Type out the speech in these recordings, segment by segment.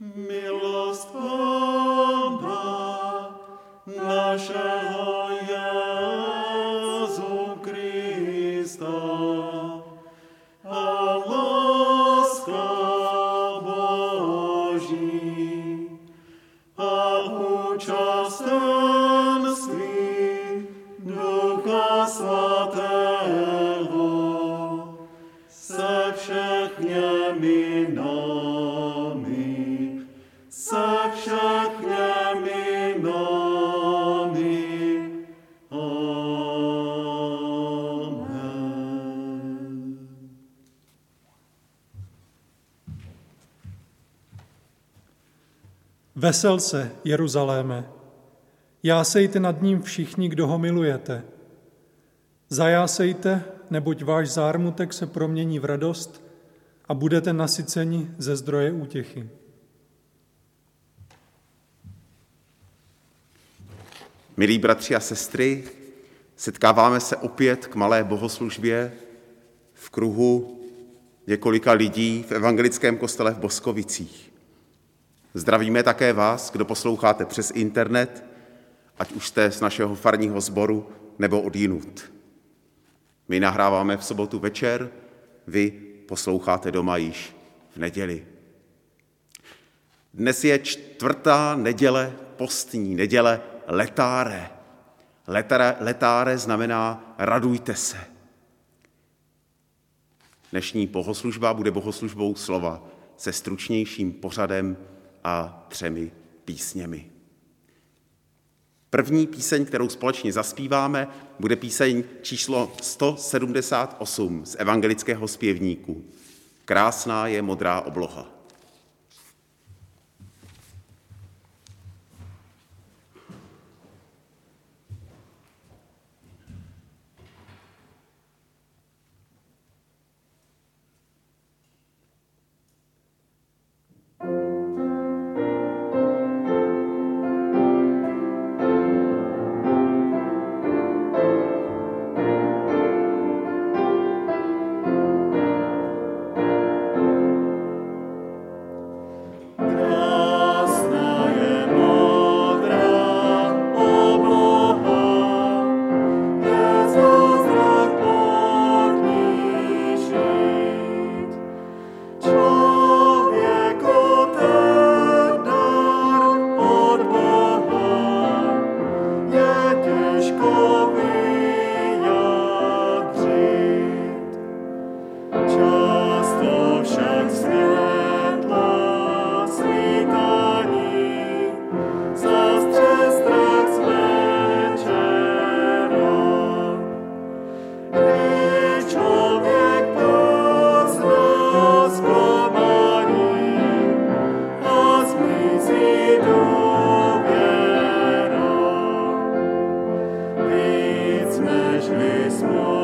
Milo. Vesel se, Jeruzaléme, jásejte nad ním všichni, kdo ho milujete. Zajásejte, neboť váš zármutek se promění v radost a budete nasyceni ze zdroje útěchy. Milí bratři a sestry, setkáváme se opět k malé bohoslužbě v kruhu několika lidí v evangelickém kostele v Boskovicích. Zdravíme také vás, kdo posloucháte přes internet, ať už jste z našeho farního sboru nebo od jinut. My nahráváme v sobotu večer, vy posloucháte doma již v neděli. Dnes je čtvrtá neděle, postní neděle letáre. Letáre, letáre znamená radujte se. Dnešní bohoslužba bude bohoslužbou slova se stručnějším pořadem a třemi písněmi. První píseň, kterou společně zaspíváme, bude píseň číslo 178 z evangelického zpěvníku. Krásná je modrá obloha. small.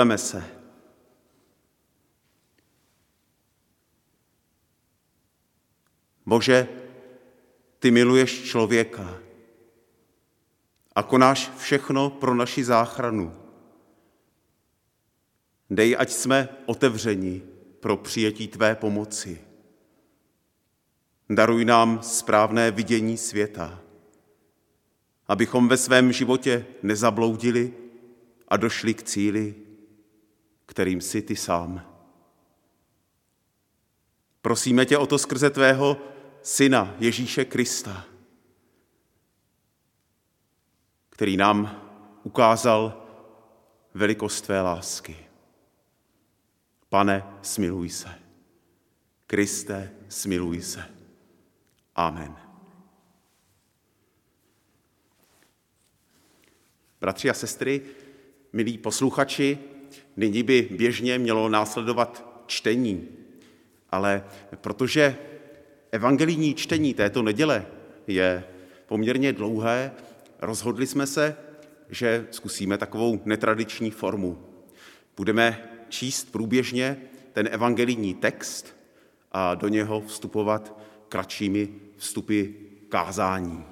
Modleme se. Bože, ty miluješ člověka a konáš všechno pro naši záchranu. Dej, ať jsme otevřeni pro přijetí tvé pomoci. Daruj nám správné vidění světa, abychom ve svém životě nezabloudili a došli k cíli, kterým jsi ty sám. Prosíme tě o to skrze tvého syna Ježíše Krista, který nám ukázal velikost tvé lásky. Pane, smiluj se. Kriste, smiluj se. Amen. Bratři a sestry, milí posluchači, nyní by běžně mělo následovat čtení, ale protože evangelijní čtení této neděle je poměrně dlouhé, rozhodli jsme se, že zkusíme takovou netradiční formu. Budeme číst průběžně ten evangelijní text a do něho vstupovat kratšími vstupy kázání.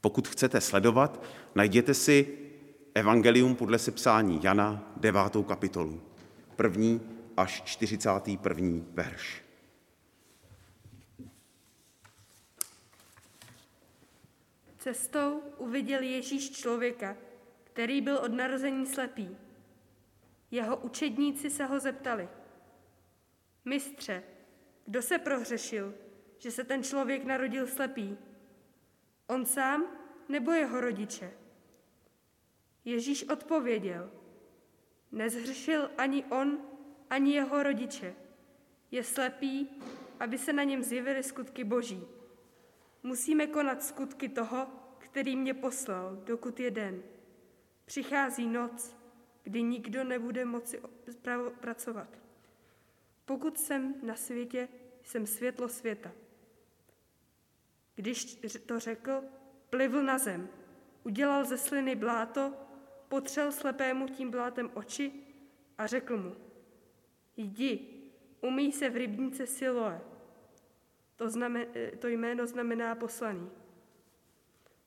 Pokud chcete sledovat, najděte si Evangelium podle sepsání Jana, devátou kapitolu, první až 41. verš. Cestou uviděl Ježíš člověka, který byl od narození slepý. Jeho učedníci se ho zeptali. Mistře, kdo se prohřešil, že se ten člověk narodil slepý? On sám nebo jeho rodiče? Ježíš odpověděl. Nezhřešil ani on, ani jeho rodiče. Je slepý, aby se na něm zjevily skutky boží. Musíme konat skutky toho, který mě poslal, dokud je den. Přichází noc, kdy nikdo nebude moci pracovat. Pokud jsem na světě, jsem světlo světa. Když to řekl, plivl na zem, udělal ze sliny bláto, potřel slepému tím blátem oči a řekl mu, jdi, umíj se v rybníce Siloe. To, znamen, to jméno znamená poslaný.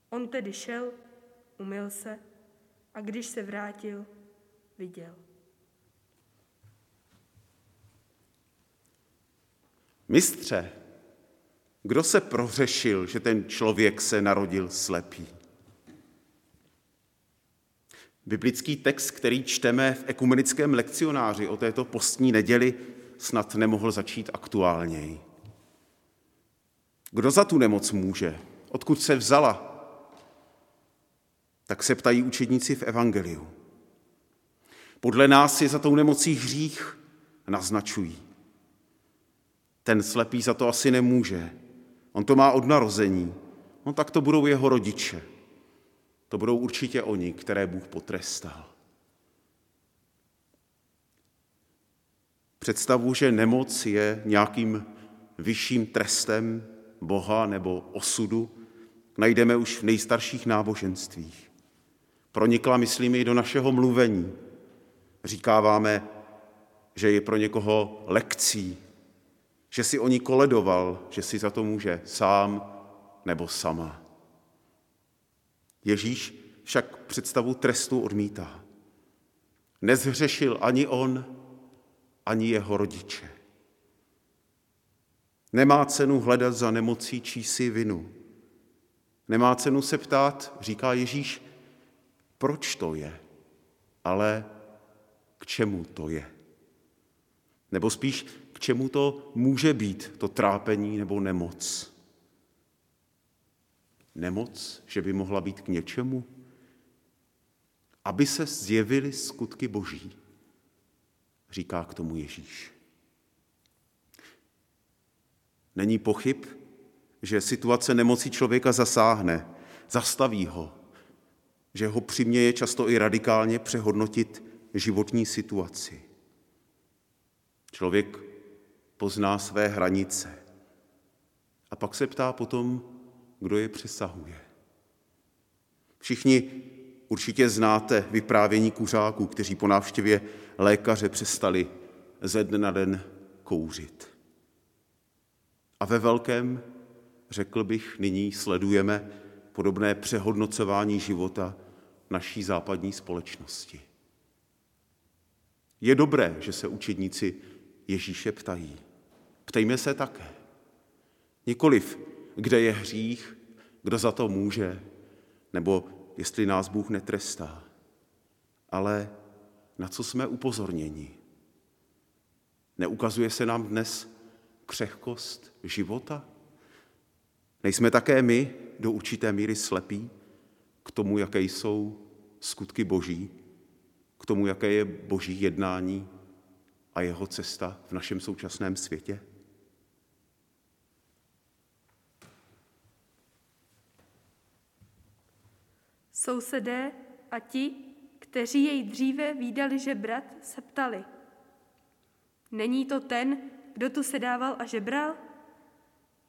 On tedy šel, umyl se a když se vrátil, viděl. Mistře, kdo se prohřešil, že ten člověk se narodil slepý? Biblický text, který čteme v ekumenickém lekcionáři o této postní neděli, snad nemohl začít aktuálněji. Kdo za tu nemoc může? Odkud se vzala? Tak se ptají učedníci v Evangeliu. Podle nás je za tou nemocí hřích, naznačují. Ten slepý za to asi nemůže. On to má od narození. No tak to budou jeho rodiče. To budou určitě oni, které Bůh potrestal. Představu, že nemoc je nějakým vyšším trestem Boha nebo osudu, najdeme už v nejstarších náboženstvích. Pronikla, myslím, i do našeho mluvení. Říkáváme, že je pro někoho lekcí, že si o ní koledoval, že si za to může sám nebo sama. Ježíš však představu trestu odmítá. Nezhřešil ani on, ani jeho rodiče. Nemá cenu hledat za nemocí čísi vinu. Nemá cenu se ptát, říká Ježíš, proč to je, ale k čemu to je. Nebo spíš, k čemu to může být, to trápení nebo nemoc. Nemoc, že by mohla být k něčemu? Aby se zjevily skutky boží, říká k tomu Ježíš. Není pochyb, že situace nemoci člověka zasáhne, zastaví ho, že ho přiměje často i radikálně přehodnotit životní situaci. Člověk pozná své hranice a pak se ptá potom, kdo je přesahuje. Všichni Určitě znáte vyprávění kuřáků, kteří po návštěvě lékaře přestali ze dne na den kouřit. A ve velkém, řekl bych, nyní sledujeme podobné přehodnocování života naší západní společnosti. Je dobré, že se učedníci Ježíše ptají. Ptejme se také. Nikoliv, kde je hřích, kdo za to může, nebo jestli nás Bůh netrestá, ale na co jsme upozorněni. Neukazuje se nám dnes křehkost života? Nejsme také my do určité míry slepí k tomu, jaké jsou skutky Boží, k tomu, jaké je Boží jednání a jeho cesta v našem současném světě? Sousedé a ti, kteří jej dříve výdali žebrat, se ptali. Není to ten, kdo tu sedával a žebral?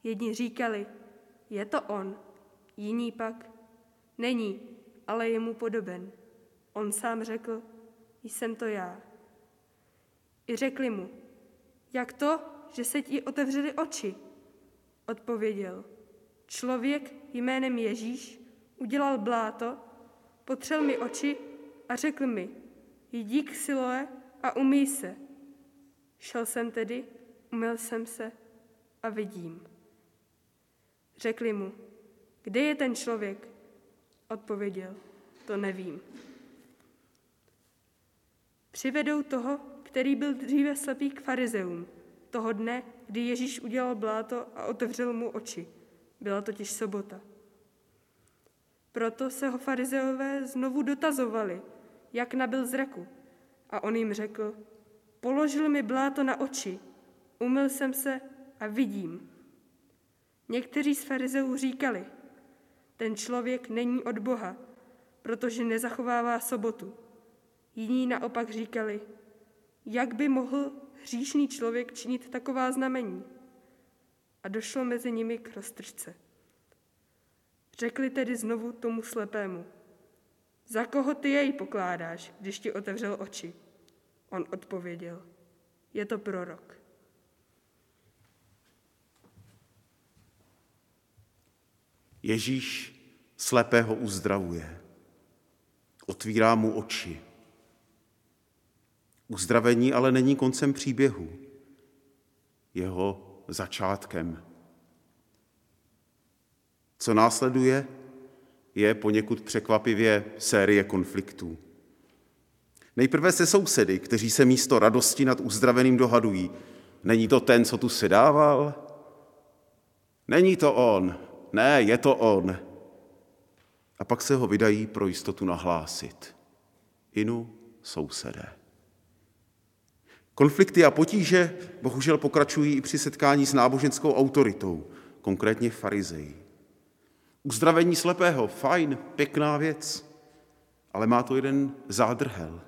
Jedni říkali, je to on, jiní pak, není, ale je mu podoben. On sám řekl, jsem to já. I řekli mu, jak to, že se ti otevřely oči? Odpověděl, člověk jménem Ježíš udělal bláto, potřel mi oči a řekl mi, jdi k Siloe a umýj se. Šel jsem tedy, umyl jsem se a vidím. Řekli mu, kde je ten člověk? Odpověděl, to nevím. Přivedou toho, který byl dříve slepý k farizeům, toho dne, kdy Ježíš udělal bláto a otevřel mu oči. Byla totiž sobota. Proto se ho farizeové znovu dotazovali, jak nabil zraku. A on jim řekl, položil mi bláto na oči, umyl jsem se a vidím. Někteří z farizeů říkali, ten člověk není od Boha, protože nezachovává sobotu. Jiní naopak říkali, jak by mohl hříšný člověk činit taková znamení. A došlo mezi nimi k roztržce. Řekli tedy znovu tomu slepému, za koho ty jej pokládáš, když ti otevřel oči? On odpověděl, je to prorok. Ježíš slepého uzdravuje, otvírá mu oči. Uzdravení ale není koncem příběhu, jeho začátkem. Co následuje, je poněkud překvapivě série konfliktů. Nejprve se sousedy, kteří se místo radosti nad uzdraveným dohadují. Není to ten, co tu sedával? Není to on. Ne, je to on. A pak se ho vydají pro jistotu nahlásit. Inu sousedé. Konflikty a potíže bohužel pokračují i při setkání s náboženskou autoritou, konkrétně farizejí. Uzdravení slepého, fajn, pěkná věc, ale má to jeden zádrhel.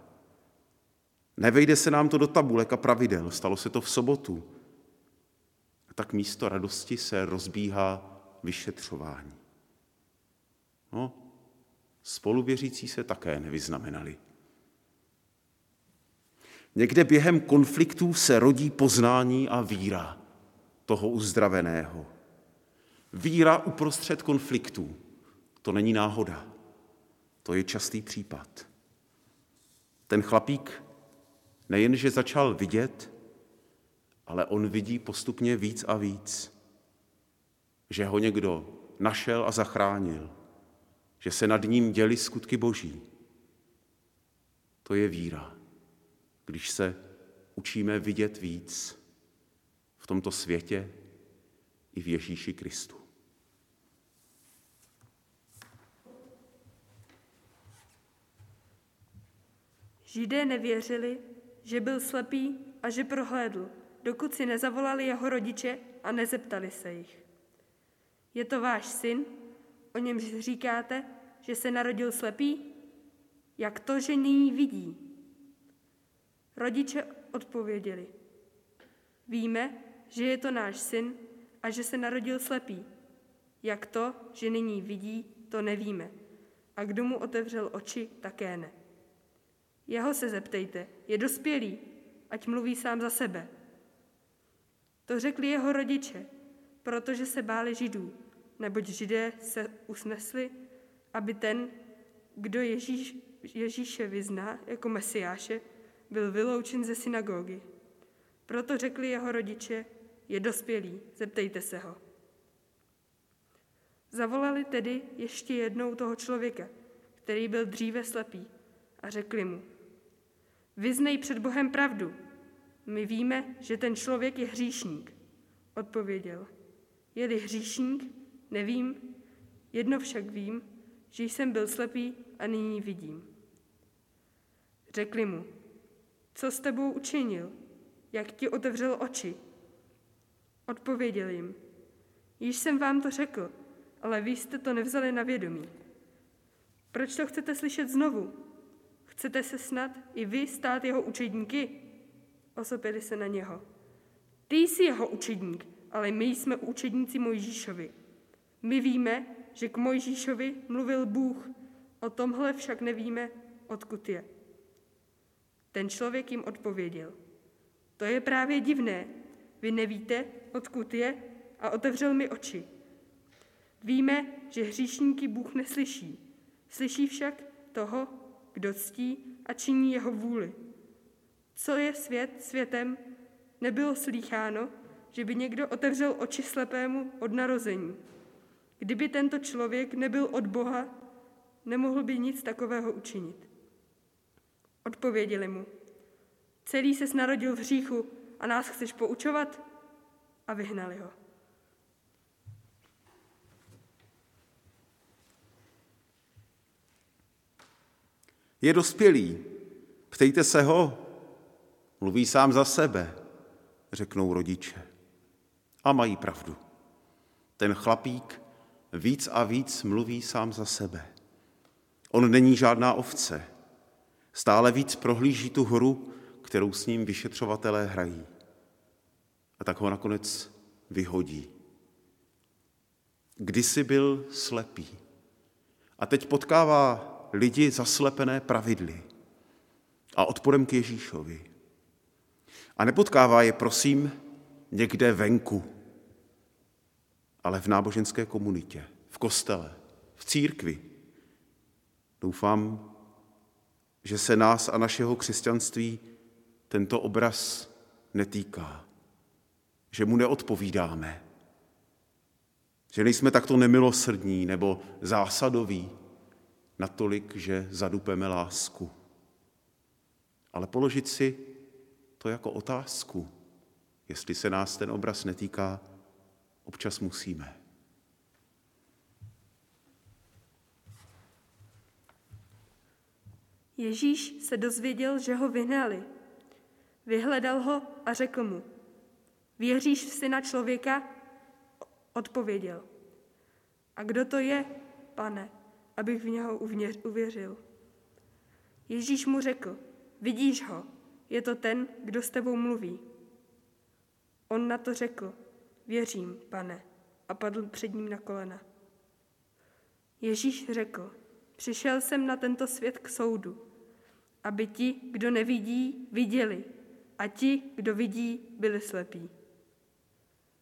Nevejde se nám to do tabulek a pravidel, stalo se to v sobotu. A tak místo radosti se rozbíhá vyšetřování. No, spoluvěřící se také nevyznamenali. Někde během konfliktů se rodí poznání a víra toho uzdraveného. Víra uprostřed konfliktů. To není náhoda. To je častý případ. Ten chlapík nejenže začal vidět, ale on vidí postupně víc a víc. Že ho někdo našel a zachránil. Že se nad ním děli skutky boží. To je víra. Když se učíme vidět víc v tomto světě i v Ježíši Kristu. Židé nevěřili, že byl slepý a že prohlédl, dokud si nezavolali jeho rodiče a nezeptali se jich. Je to váš syn, o němž říkáte, že se narodil slepý? Jak to, že nyní vidí? Rodiče odpověděli. Víme, že je to náš syn a že se narodil slepý. Jak to, že nyní vidí, to nevíme. A kdo mu otevřel oči, také ne. Jeho se zeptejte, je dospělý, ať mluví sám za sebe. To řekli jeho rodiče, protože se báli židů, neboť židé se usnesli, aby ten, kdo Ježíš, Ježíše vyzná jako mesiáše, byl vyloučen ze synagogy. Proto řekli jeho rodiče, je dospělý, zeptejte se ho. Zavolali tedy ještě jednou toho člověka, který byl dříve slepý, a řekli mu, vyznej před Bohem pravdu. My víme, že ten člověk je hříšník. Odpověděl, je-li hříšník, nevím, jedno však vím, že jsem byl slepý a nyní vidím. Řekli mu, co s tebou učinil, jak ti otevřel oči. Odpověděl jim, již jsem vám to řekl, ale vy jste to nevzali na vědomí. Proč to chcete slyšet znovu? Chcete se snad i vy stát jeho učedníky? Osopili se na něho. Ty jsi jeho učedník, ale my jsme učedníci Mojžíšovi. My víme, že k Mojžíšovi mluvil Bůh, o tomhle však nevíme, odkud je. Ten člověk jim odpověděl. To je právě divné. Vy nevíte, odkud je a otevřel mi oči. Víme, že hříšníky Bůh neslyší. Slyší však toho, kdo ctí a činí jeho vůli. Co je svět světem, nebylo slýcháno, že by někdo otevřel oči slepému od narození. Kdyby tento člověk nebyl od Boha, nemohl by nic takového učinit. Odpověděli mu, celý se narodil v hříchu a nás chceš poučovat? A vyhnali ho. Je dospělý, ptejte se ho, mluví sám za sebe, řeknou rodiče. A mají pravdu. Ten chlapík víc a víc mluví sám za sebe. On není žádná ovce. Stále víc prohlíží tu hru, kterou s ním vyšetřovatelé hrají. A tak ho nakonec vyhodí. Kdysi byl slepý a teď potkává lidi zaslepené pravidly a odporem k Ježíšovi. A nepotkává je, prosím, někde venku, ale v náboženské komunitě, v kostele, v církvi. Doufám, že se nás a našeho křesťanství tento obraz netýká, že mu neodpovídáme, že nejsme takto nemilosrdní nebo zásadoví, natolik, že zadupeme lásku. Ale položit si to jako otázku, jestli se nás ten obraz netýká, občas musíme. Ježíš se dozvěděl, že ho vyhnali. Vyhledal ho a řekl mu, věříš v syna člověka? Odpověděl. A kdo to je, pane, abych v něho uvěřil? Ježíš mu řekl, vidíš ho, je to ten, kdo s tebou mluví. On na to řekl, věřím, pane, a padl před ním na kolena. Ježíš řekl, přišel jsem na tento svět k soudu, aby ti, kdo nevidí, viděli a ti, kdo vidí, byli slepí.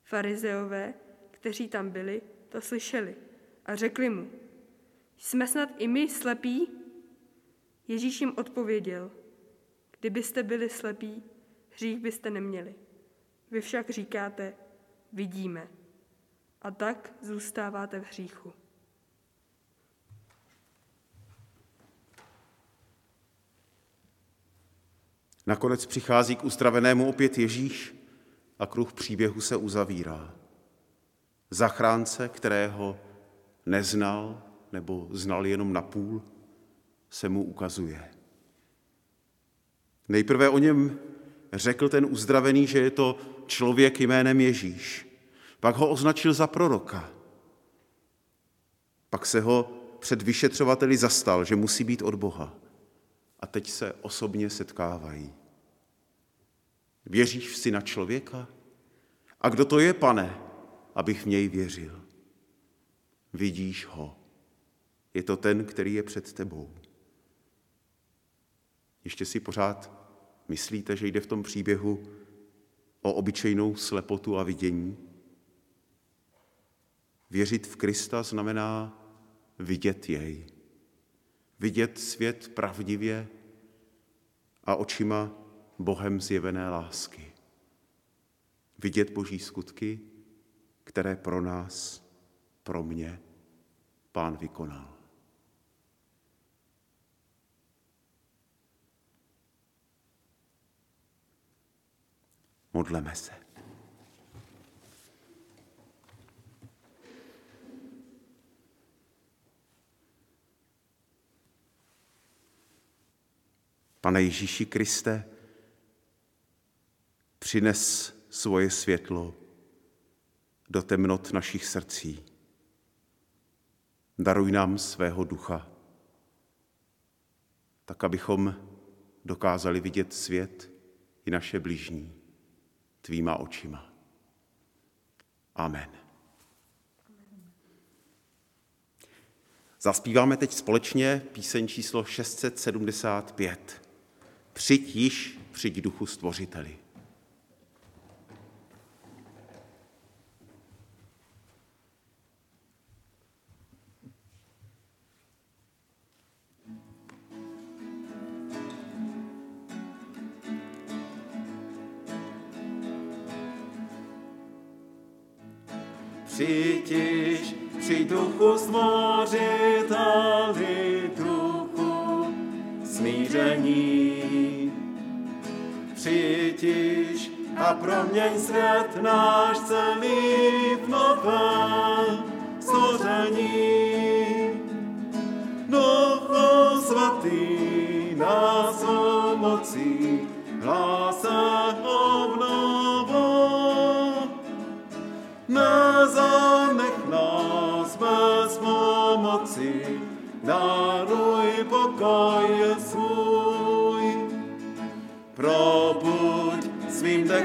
Farizeové, kteří tam byli, to slyšeli a řekli mu, jsme snad i my slepí? Ježíš jim odpověděl, kdybyste byli slepí, hřích byste neměli. Vy však říkáte, vidíme. A tak zůstáváte v hříchu. Nakonec přichází k uzdravenému opět Ježíš a kruh příběhu se uzavírá. Zachránce, kterého neznal nebo znal jenom napůl, se mu ukazuje. Nejprve o něm řekl ten uzdravený, že je to člověk jménem Ježíš. Pak ho označil za proroka. Pak se ho před vyšetřovateli zastal, že musí být od Boha. A teď se osobně setkávají. Věříš v syna člověka? A kdo to je, pane, abych v něj věřil? Vidíš ho. Je to ten, který je před tebou. Ještě si pořád myslíte, že jde v tom příběhu o obyčejnou slepotu a vidění? Věřit v Krista znamená vidět jej. Vidět svět pravdivě a očima Bohem zjevené lásky. Vidět Boží skutky, které pro nás, pro mě, Pán vykonal. Modleme se. Pane Ježíši Kriste, přines svoje světlo do temnot našich srdcí. Daruj nám svého ducha, tak abychom dokázali vidět svět i naše blížní tvýma očima. Amen. Zaspíváme teď společně píseň číslo 675. Přijď již, přijď duchu stvořiteli.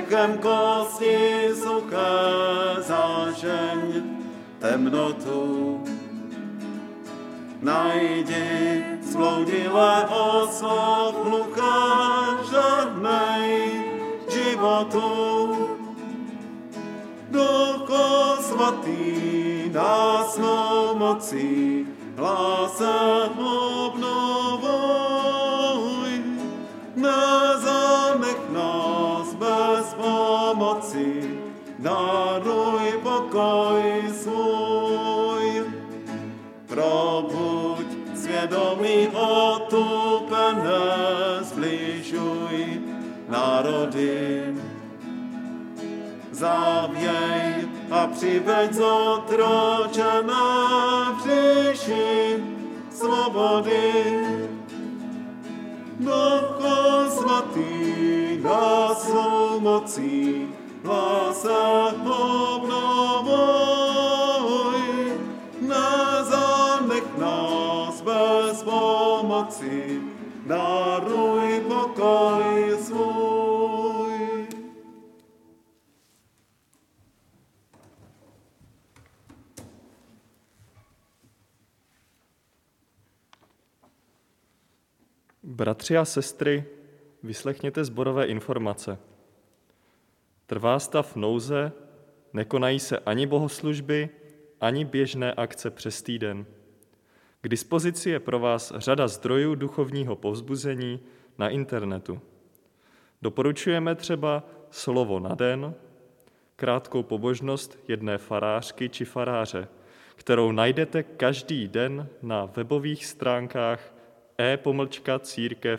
Svým dechem kosti suché zážeň temnotu. Najdi zbloudilé oslov hluché, žádnej životu. Duchu svatý nás svou mocí, hlásem obnovuj. Národy zavěj a přiveď zotročené příši svobody. Duchu svatý nás svou mocí hlase obnovuj. Nezanech nás bez pomoci, daruj pokoj Bratři a sestry, vyslechněte zborové informace. Trvá stav nouze, nekonají se ani bohoslužby, ani běžné akce přes týden. K dispozici je pro vás řada zdrojů duchovního povzbuzení na internetu. Doporučujeme třeba slovo na den, krátkou pobožnost jedné farářky či faráře, kterou najdete každý den na webových stránkách e-církev.cz.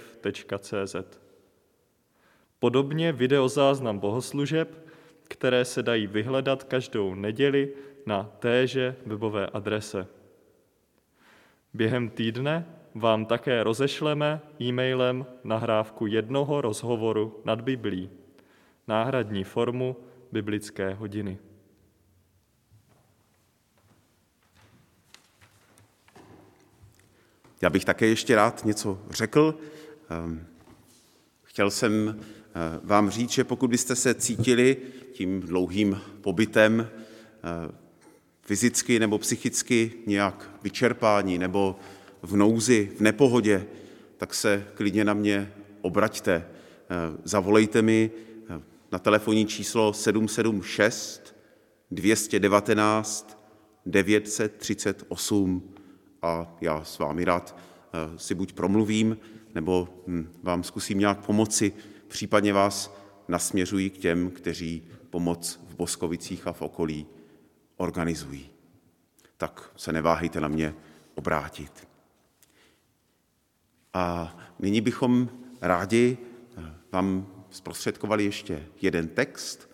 Podobně videozáznam bohoslužeb, které se dají vyhledat každou neděli na téže webové adrese. Během týdne vám také rozešleme e-mailem nahrávku jednoho rozhovoru nad Biblí, náhradní formu biblické hodiny. Já bych také ještě rád něco řekl. Ehm, Chtěl jsem eh, vám říct, že pokud byste se cítili tím dlouhým pobytem eh, fyzicky nebo psychicky nějak vyčerpání nebo v nouzi, v nepohodě, tak se klidně na mě obraťte. Eh, zavolejte mi na telefonní číslo 776 219 938 a já s vámi rád eh, si buď promluvím, nebo hm, vám zkusím nějak pomoci, případně vás nasměřují k těm, kteří pomoc v Boskovicích a v okolí organizují. Tak se neváhejte na mě obrátit. A nyní bychom rádi eh, vám zprostředkovali ještě jeden text,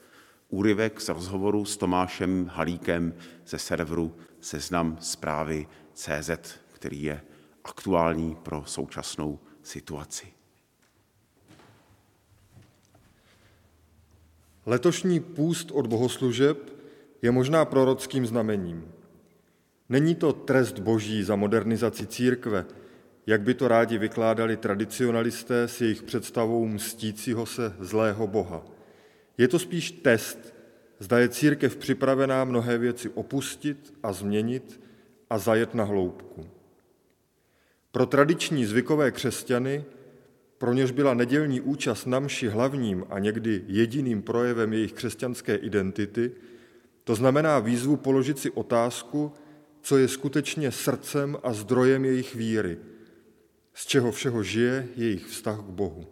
úryvek z rozhovoru s Tomášem Halíkem ze serveru Seznam zprávy CZ, který je aktuální pro současnou situaci. Letošní půst od bohoslužeb je možná prorockým znamením. Není to trest boží za modernizaci církve, jak by to rádi vykládali tradicionalisté s jejich představou mstícího se zlého boha. Je to spíš test, zda je církev připravená mnohé věci opustit a změnit a zajet na hloubku. Pro tradiční zvykové křesťany, pro něž byla nedělní účast na mši hlavním a někdy jediným projevem jejich křesťanské identity, to znamená výzvu položit si otázku, co je skutečně srdcem a zdrojem jejich víry, z čeho všeho žije jejich vztah k Bohu.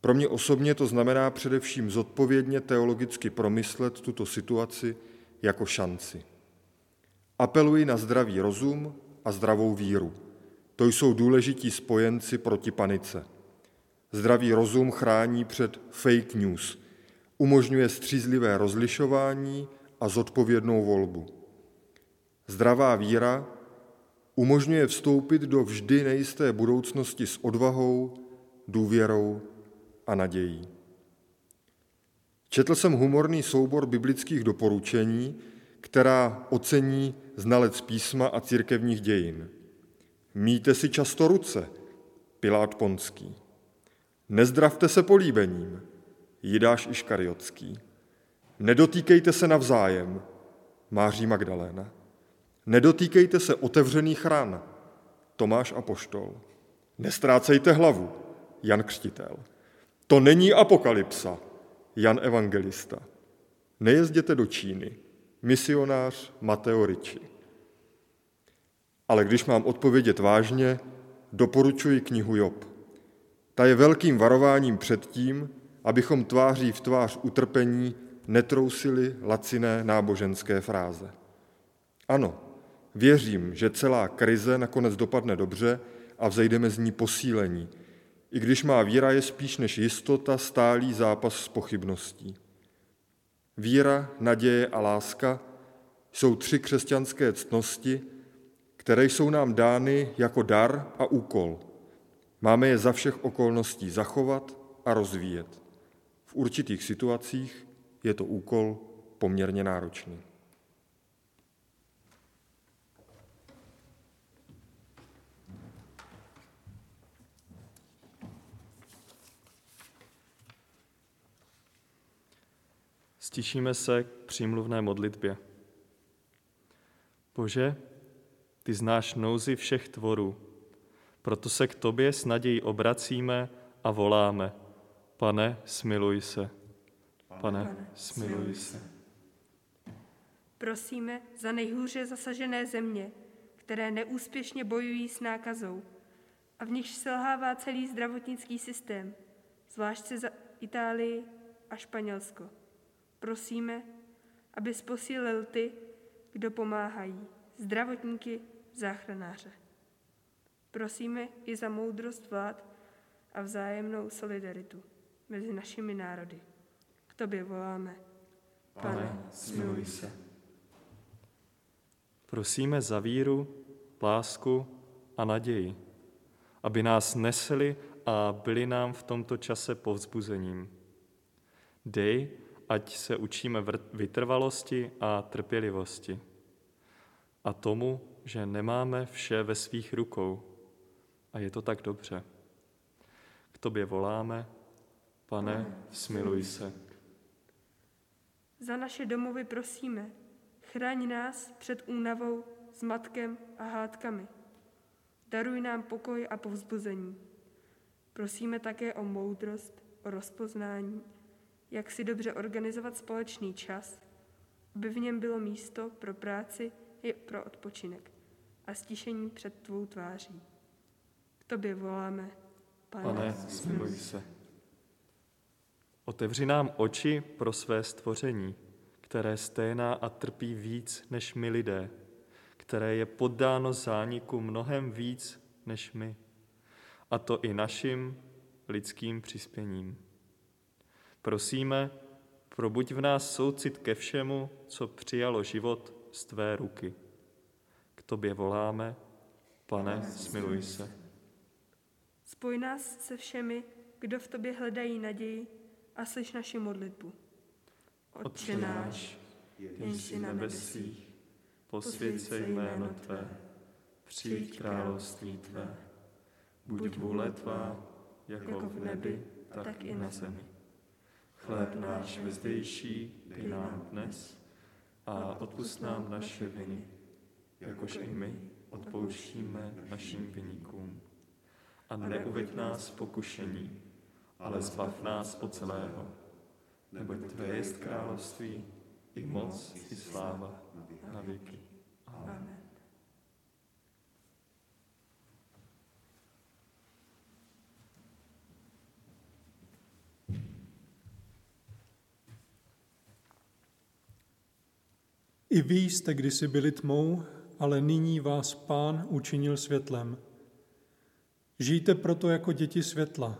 Pro mě osobně to znamená především zodpovědně teologicky promyslet tuto situaci jako šanci. Apeluji na zdravý rozum a zdravou víru. To jsou důležití spojenci proti panice. Zdravý rozum chrání před fake news, umožňuje střízlivé rozlišování a zodpovědnou volbu. Zdravá víra umožňuje vstoupit do vždy nejisté budoucnosti s odvahou, důvěrou a nadějí. Četl jsem humorný soubor biblických doporučení, která ocení znalec písma a církevních dějin. Míte si často ruce, Pilát Ponský. Nezdravte se políbením, Jidáš Iškariotský. Nedotýkejte se navzájem, Máří Magdaléna. Nedotýkejte se otevřených ran, Tomáš Apoštol. Nestrácejte hlavu, Jan Křtitel. To není apokalypsa, Jan Evangelista. Nejezděte do Číny, misionář Mateo Ricci. Ale když mám odpovědět vážně, doporučuji knihu Job. Ta je velkým varováním před tím, abychom tváří v tvář utrpení netrousili laciné náboženské fráze. Ano, věřím, že celá krize nakonec dopadne dobře a vzejdeme z ní posílení, i když má víra je spíš než jistota stálý zápas s pochybností. Víra, naděje a láska jsou tři křesťanské ctnosti, které jsou nám dány jako dar a úkol. Máme je za všech okolností zachovat a rozvíjet. V určitých situacích je to úkol poměrně náročný. Stišíme se k přímluvné modlitbě. Bože, ty znáš nouzy všech tvorů, proto se k tobě s nadějí obracíme a voláme. Pane, smiluj se. Pane, smiluj se. Prosíme za nejhůře zasažené země, které neúspěšně bojují s nákazou a v nichž selhává celý zdravotnický systém, zvláště za Itálii a Španělsko. Prosíme, aby posílil ty, kdo pomáhají, zdravotníky, záchranáře. Prosíme i za moudrost vlád a vzájemnou solidaritu mezi našimi národy. K tobě voláme. Pane, smiluj se. Prosíme za víru, lásku a naději, aby nás nesli a byli nám v tomto čase povzbuzením. Dej, ať se učíme vytrvalosti a trpělivosti. A tomu, že nemáme vše ve svých rukou. A je to tak dobře. K tobě voláme, pane, smiluj se. Za naše domovy prosíme, Chraň nás před únavou, zmatkem a hádkami. Daruj nám pokoj a povzbuzení. Prosíme také o moudrost, o rozpoznání, jak si dobře organizovat společný čas, aby v něm bylo místo pro práci i pro odpočinek a stišení před tvou tváří. K tobě voláme, Pane, Pane smiluj se. Otevři nám oči pro své stvoření, které sténá a trpí víc než my lidé, které je poddáno zániku mnohem víc než my, a to i našim lidským přispěním. Prosíme, probuď v nás soucit ke všemu, co přijalo život z tvé ruky. K tobě voláme, pane, smiluj se. Spoj nás se všemi, kdo v tobě hledají naději a slyš naši modlitbu. Otče náš, jenž jsi na nebesích, posvěd se jméno Tvé, přijď království Tvé, buď vůle Tvá, jako v nebi, tak i na zemi. Chléb náš vezdejší dej nám dnes a odpust nám naše viny, jakož i my odpouštíme našim viníkům. A neuveď nás pokušení, ale zbav nás od celého, neboť Tvé je království, i moc, i sláva na věky. Amen. I vy jste kdysi byli tmou, ale nyní vás Pán učinil světlem. Žijte proto jako děti světla.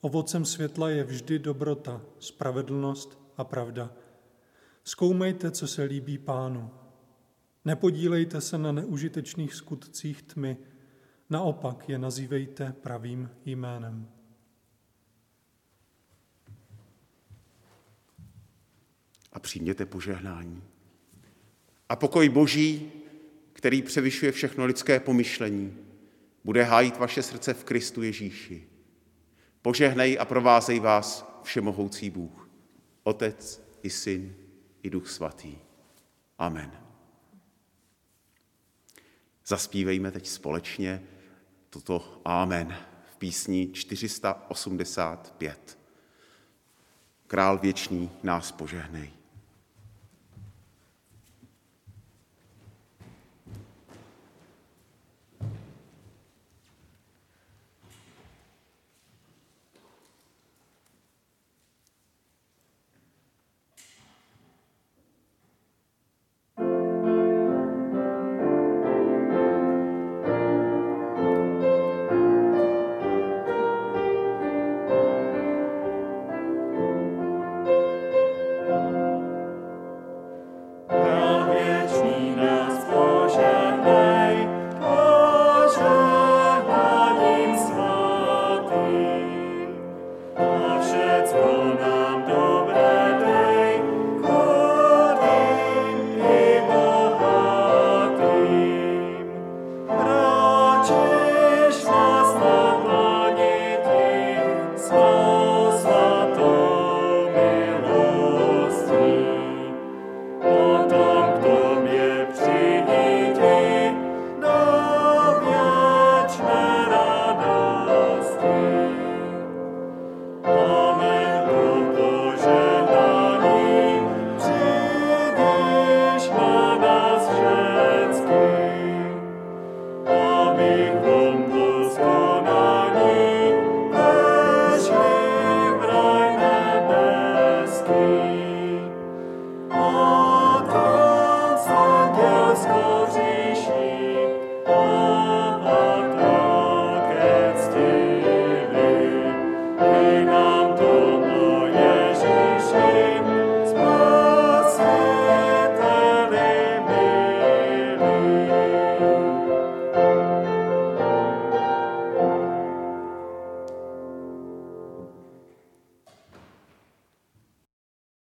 Ovocem světla je vždy dobrota, spravedlnost a pravda. Zkoumejte, co se líbí pánu. Nepodílejte se na neužitečných skutcích tmy, naopak je nazývejte pravým jménem. A přijměte požehnání. A pokoj Boží, který převyšuje všechno lidské pomyšlení, bude hájit vaše srdce v Kristu Ježíši. Požehnej a provázej vás všemohoucí Bůh, Otec i Syn i Duch Svatý. Amen. Zaspívejme teď společně toto Amen v písni 485. Král věčný nás požehnej.